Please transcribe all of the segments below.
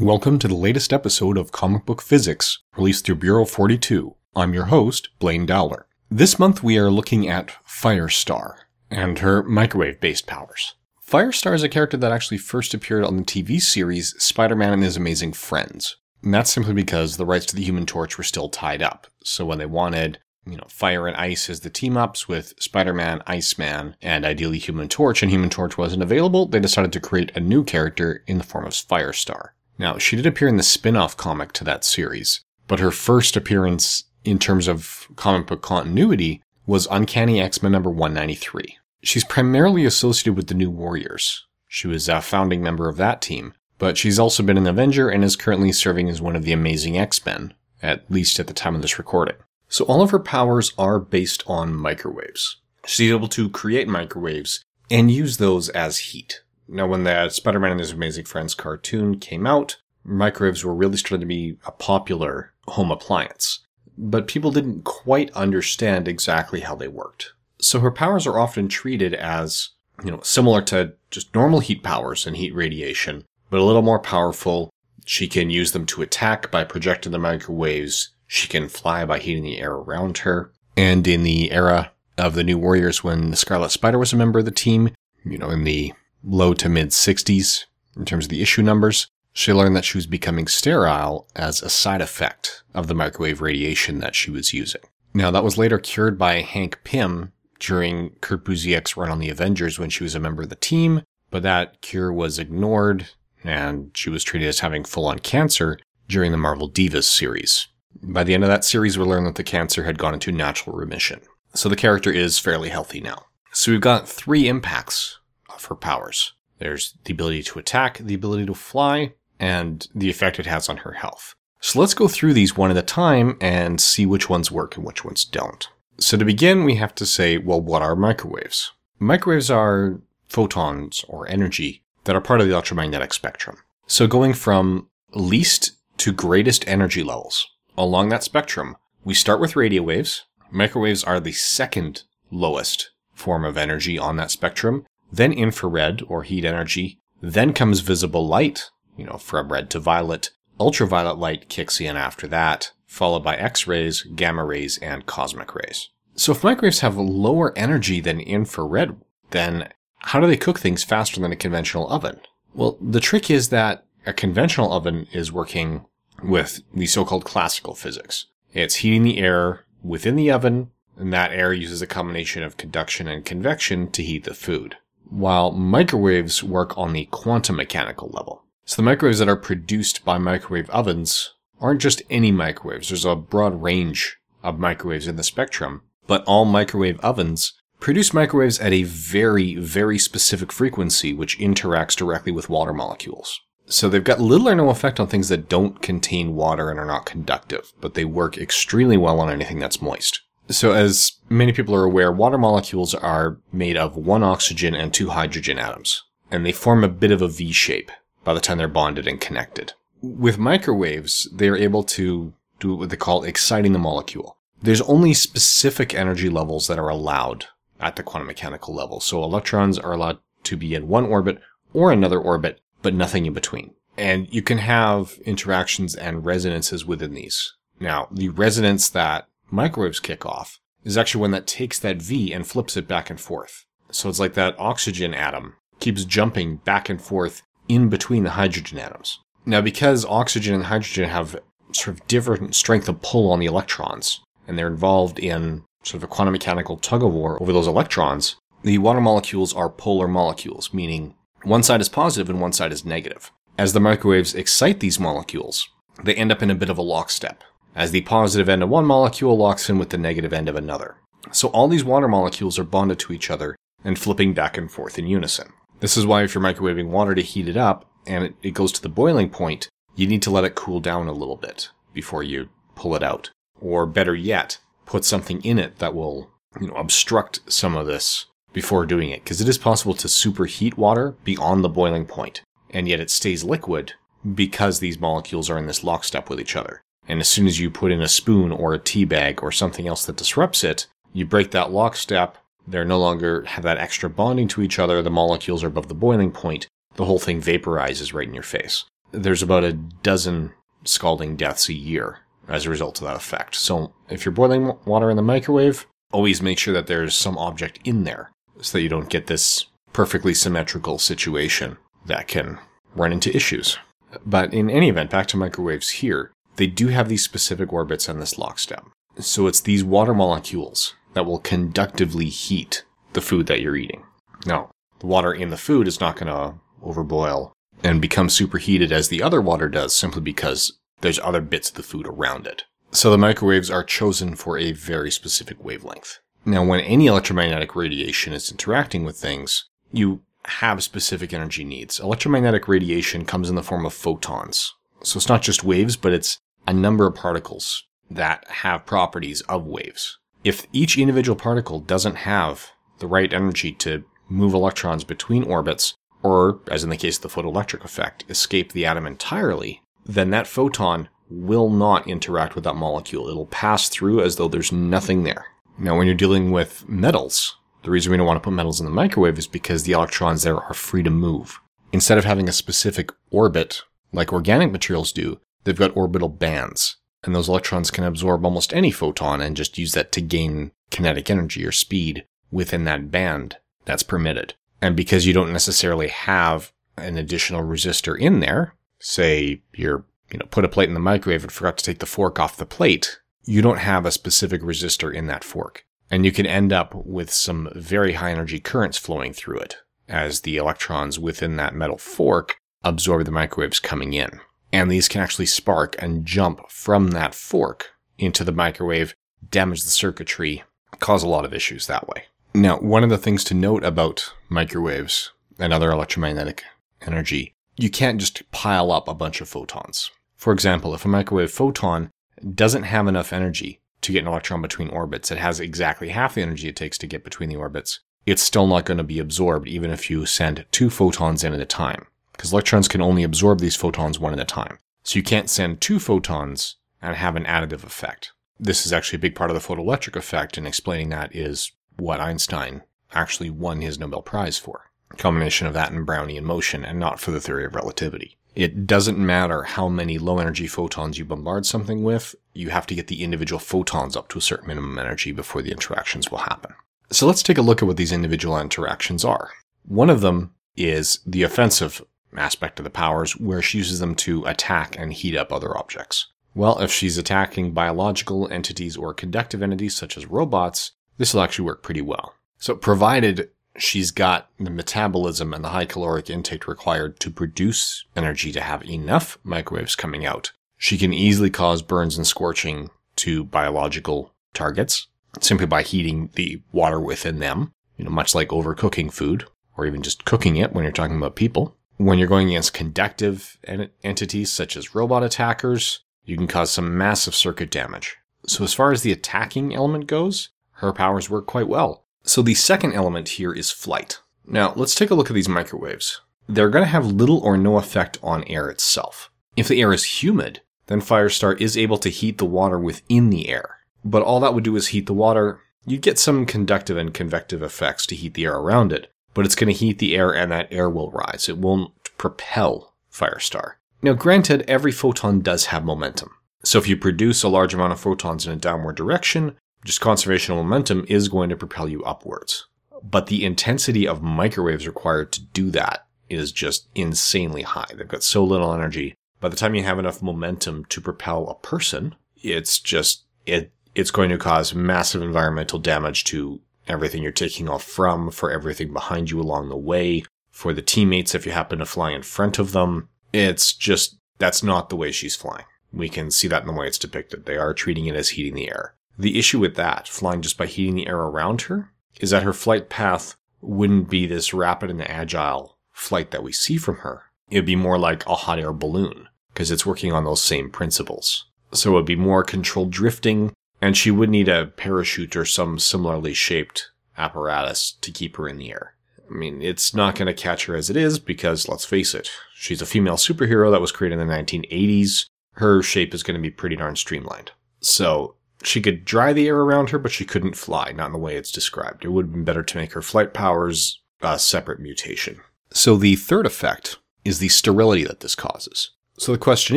Welcome to the latest episode of Comic Book Physics, released through Bureau 42. I'm your host, Blaine Dowler. This month we are looking at Firestar and her microwave based powers. Firestar is a character that actually first appeared on the TV series Spider Man and His Amazing Friends. And that's simply because the rights to the Human Torch were still tied up. So when they wanted, you know, Fire and Ice as the team ups with Spider Man, Iceman, and ideally Human Torch, and Human Torch wasn't available, they decided to create a new character in the form of Firestar. Now, she did appear in the spin off comic to that series, but her first appearance in terms of comic book continuity was Uncanny X Men number 193. She's primarily associated with the New Warriors. She was a founding member of that team, but she's also been an Avenger and is currently serving as one of the Amazing X Men, at least at the time of this recording. So all of her powers are based on microwaves. She's able to create microwaves and use those as heat. Now, when the Spider-Man and His Amazing Friends cartoon came out, microwaves were really starting to be a popular home appliance. But people didn't quite understand exactly how they worked. So her powers are often treated as, you know, similar to just normal heat powers and heat radiation, but a little more powerful. She can use them to attack by projecting the microwaves. She can fly by heating the air around her. And in the era of the New Warriors, when the Scarlet Spider was a member of the team, you know, in the low to mid 60s in terms of the issue numbers, she learned that she was becoming sterile as a side effect of the microwave radiation that she was using. Now, that was later cured by Hank Pym during Kurt Busiek's run on the Avengers when she was a member of the team, but that cure was ignored and she was treated as having full on cancer during the Marvel Divas series. By the end of that series, we learned that the cancer had gone into natural remission. So the character is fairly healthy now. So we've got three impacts her powers. There's the ability to attack, the ability to fly, and the effect it has on her health. So let's go through these one at a time and see which ones work and which ones don't. So to begin, we have to say, well, what are microwaves? Microwaves are photons or energy that are part of the electromagnetic spectrum. So going from least to greatest energy levels along that spectrum, we start with radio waves. Microwaves are the second lowest form of energy on that spectrum, then infrared or heat energy, then comes visible light, you know, from red to violet. Ultraviolet light kicks in after that, followed by X-rays, gamma rays, and cosmic rays. So if microwaves have lower energy than infrared, then how do they cook things faster than a conventional oven? Well, the trick is that a conventional oven is working with the so-called classical physics. It's heating the air within the oven, and that air uses a combination of conduction and convection to heat the food. While microwaves work on the quantum mechanical level. So the microwaves that are produced by microwave ovens aren't just any microwaves. There's a broad range of microwaves in the spectrum, but all microwave ovens produce microwaves at a very, very specific frequency which interacts directly with water molecules. So they've got little or no effect on things that don't contain water and are not conductive, but they work extremely well on anything that's moist. So as many people are aware, water molecules are made of one oxygen and two hydrogen atoms, and they form a bit of a V shape by the time they're bonded and connected. With microwaves, they're able to do what they call exciting the molecule. There's only specific energy levels that are allowed at the quantum mechanical level. So electrons are allowed to be in one orbit or another orbit, but nothing in between. And you can have interactions and resonances within these. Now, the resonance that microwaves kick off is actually one that takes that V and flips it back and forth. So it's like that oxygen atom keeps jumping back and forth in between the hydrogen atoms. Now, because oxygen and hydrogen have sort of different strength of pull on the electrons, and they're involved in sort of a quantum mechanical tug of war over those electrons, the water molecules are polar molecules, meaning one side is positive and one side is negative. As the microwaves excite these molecules, they end up in a bit of a lockstep, as the positive end of one molecule locks in with the negative end of another. So all these water molecules are bonded to each other and flipping back and forth in unison. This is why if you're microwaving water to heat it up and it, goes to the boiling point, you need to let it cool down a little bit before you pull it out. Or better yet, put something in it that will, you know, obstruct some of this before doing it. Because it is possible to superheat water beyond the boiling point, and yet it stays liquid because these molecules are in this lockstep with each other. And as soon as you put in a spoon or a tea bag or something else that disrupts it, you break that lockstep. They're no longer have that extra bonding to each other. The molecules are above the boiling point. The whole thing vaporizes right in your face. there's about a dozen scalding deaths a year as a result of that effect. So if you're boiling water in the microwave, always make sure that there's some object in there so that you don't get this perfectly symmetrical situation that can run into issues. But in any event, back to microwaves here, they do have these specific orbits and this lockstep. So it's these water molecules that will conductively heat the food that you're eating. Now, the water in the food is not going to overboil and become superheated as the other water does simply because there's other bits of the food around it. So the microwaves are chosen for a very specific wavelength. Now, when any electromagnetic radiation is interacting with things, you have specific energy needs. Electromagnetic radiation comes in the form of photons. So it's not just waves, but it's a number of particles that have properties of waves. If each individual particle doesn't have the right energy to move electrons between orbits, or, as in the case of the photoelectric effect, escape the atom entirely, then that photon will not interact with that molecule. It'll pass through as though there's nothing there. Now, when you're dealing with metals, the reason we don't want to put metals in the microwave is because the electrons there are free to move. Instead of having a specific orbit like organic materials do, they've got orbital bands. And those electrons can absorb almost any photon and just use that to gain kinetic energy or speed within that band that's permitted. And because you don't necessarily have an additional resistor in there, say you're, you know, put a plate in the microwave and forgot to take the fork off the plate, you don't have a specific resistor in that fork. And you can end up with some very high energy currents flowing through it as the electrons within that metal fork absorb the microwaves coming in. And these can actually spark and jump from that fork into the microwave, damage the circuitry, cause a lot of issues that way. Now, one of the things to note about microwaves and other electromagnetic energy, you can't just pile up a bunch of photons. For example, if a microwave photon doesn't have enough energy to get an electron between orbits, it has exactly half the energy it takes to get between the orbits, it's still not going to be absorbed even if you send two photons in at a time. Because electrons can only absorb these photons one at a time. So you can't send two photons and have an additive effect. This is actually a big part of the photoelectric effect, and explaining that is what Einstein actually won his Nobel Prize for. Combination of that and Brownian motion, and not for the theory of relativity. It doesn't matter how many low energy photons you bombard something with, you have to get the individual photons up to a certain minimum energy before the interactions will happen. So let's take a look at what these individual interactions are. One of them is the offensive aspect of the powers, where she uses them to attack and heat up other objects. Well, if she's attacking biological entities or conductive entities such as robots, this will actually work pretty well. So provided she's got the metabolism and the high caloric intake required to produce energy to have enough microwaves coming out, she can easily cause burns and scorching to biological targets simply by heating the water within them, you know, much like overcooking food or even just cooking it when you're talking about people. When you're going against conductive entities such as robot attackers, you can cause some massive circuit damage. So as far as the attacking element goes, her powers work quite well. So the second element here is flight. Now, let's take a look at these microwaves. They're going to have little or no effect on air itself. If the air is humid, then Firestar is able to heat the water within the air. But all that would do is heat the water. You'd get some conductive and convective effects to heat the air around it, but it's going to heat the air and that air will rise. It won't propel Firestar. Now, granted, every photon does have momentum. So if you produce a large amount of photons in a downward direction, just conservation of momentum is going to propel you upwards. But the intensity of microwaves required to do that is just insanely high. They've got so little energy. By the time you have enough momentum to propel a person, it's just, it, it's going to cause massive environmental damage to everything you're taking off from, for everything behind you along the way, for the teammates if you happen to fly in front of them. It's just, that's not the way she's flying. We can see that in the way it's depicted. They are treating it as heating the air. The issue with that, flying just by heating the air around her, is that her flight path wouldn't be this rapid and agile flight that we see from her. It'd be more like a hot air balloon, because it's working on those same principles. So it'd be more controlled drifting, and she would need a parachute or some similarly shaped apparatus to keep her in the air. I mean, it's not going to catch her as it is because, let's face it, she's a female superhero that was created in the 1980s. Her shape is going to be pretty darn streamlined. So she could dry the air around her, but she couldn't fly, not in the way it's described. It would have been better to make her flight powers a separate mutation. So the third effect is the sterility that this causes. So the question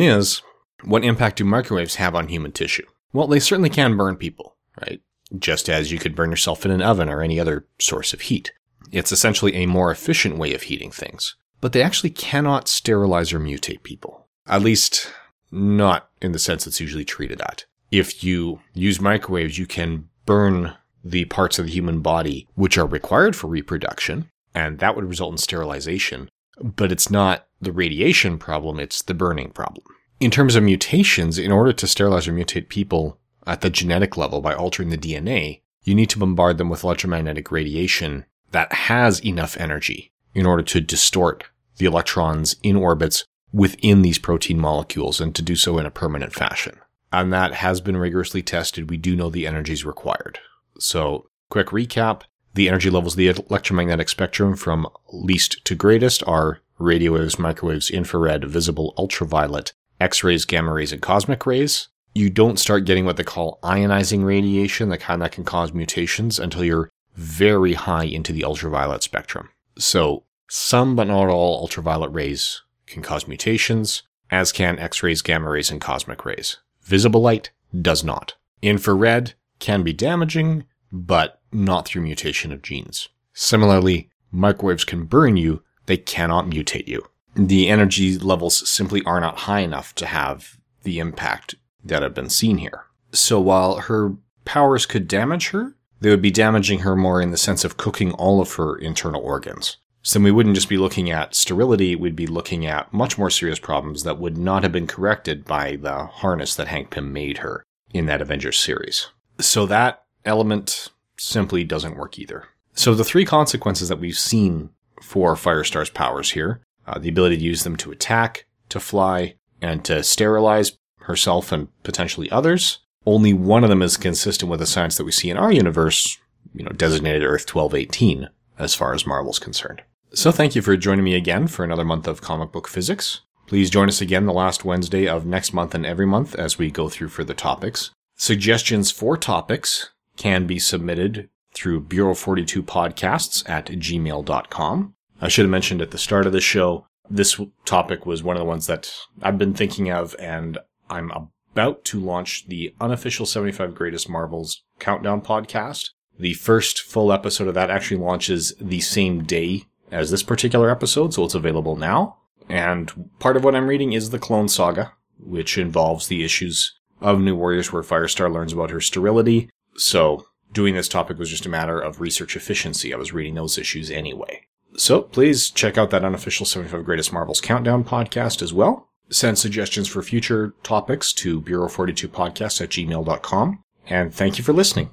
is, what impact do microwaves have on human tissue? Well, they certainly can burn people, right? Just as you could burn yourself in an oven or any other source of heat. It's essentially a more efficient way of heating things. But they actually cannot sterilize or mutate people. At least, not in the sense it's usually treated at. If you use microwaves, you can burn the parts of the human body which are required for reproduction, and that would result in sterilization. But it's not the radiation problem, it's the burning problem. In terms of mutations, in order to sterilize or mutate people at the genetic level by altering the DNA, you need to bombard them with electromagnetic radiation that has enough energy in order to distort the electrons in orbits within these protein molecules and to do so in a permanent fashion. And that has been rigorously tested. We do know the energies required. So, quick recap the energy levels of the electromagnetic spectrum from least to greatest are radio waves, microwaves, infrared, visible, ultraviolet, X rays, gamma rays, and cosmic rays. You don't start getting what they call ionizing radiation, the kind that can cause mutations, until you're very high into the ultraviolet spectrum. So, some but not all ultraviolet rays can cause mutations, as can X rays, gamma rays, and cosmic rays. Visible light does not. Infrared can be damaging, but not through mutation of genes. Similarly, microwaves can burn you, they cannot mutate you. The energy levels simply are not high enough to have the impact that have been seen here. So while her powers could damage her, they would be damaging her more in the sense of cooking all of her internal organs. So we wouldn't just be looking at sterility, we'd be looking at much more serious problems that would not have been corrected by the harness that Hank Pym made her in that Avengers series. So that element simply doesn't work either. So the three consequences that we've seen for Firestar's powers here, uh, the ability to use them to attack, to fly, and to sterilize herself and potentially others, only one of them is consistent with the science that we see in our universe, you know, designated Earth 1218, as far as Marvel's concerned. So thank you for joining me again for another month of comic book physics. Please join us again the last Wednesday of next month and every month as we go through further topics. Suggestions for topics can be submitted through Bureau 42 podcasts at gmail.com. I should have mentioned at the start of the show, this topic was one of the ones that I've been thinking of, and I'm about to launch the unofficial 75 Greatest Marvels Countdown podcast. The first full episode of that actually launches the same day as this particular episode, so it's available now. And part of what I'm reading is the Clone Saga, which involves the issues of New Warriors where Firestar learns about her sterility. So doing this topic was just a matter of research efficiency. I was reading those issues anyway. So please check out that unofficial 75 Greatest Marvels Countdown podcast as well. Send suggestions for future topics to Bureau42podcast at gmail.com. And thank you for listening.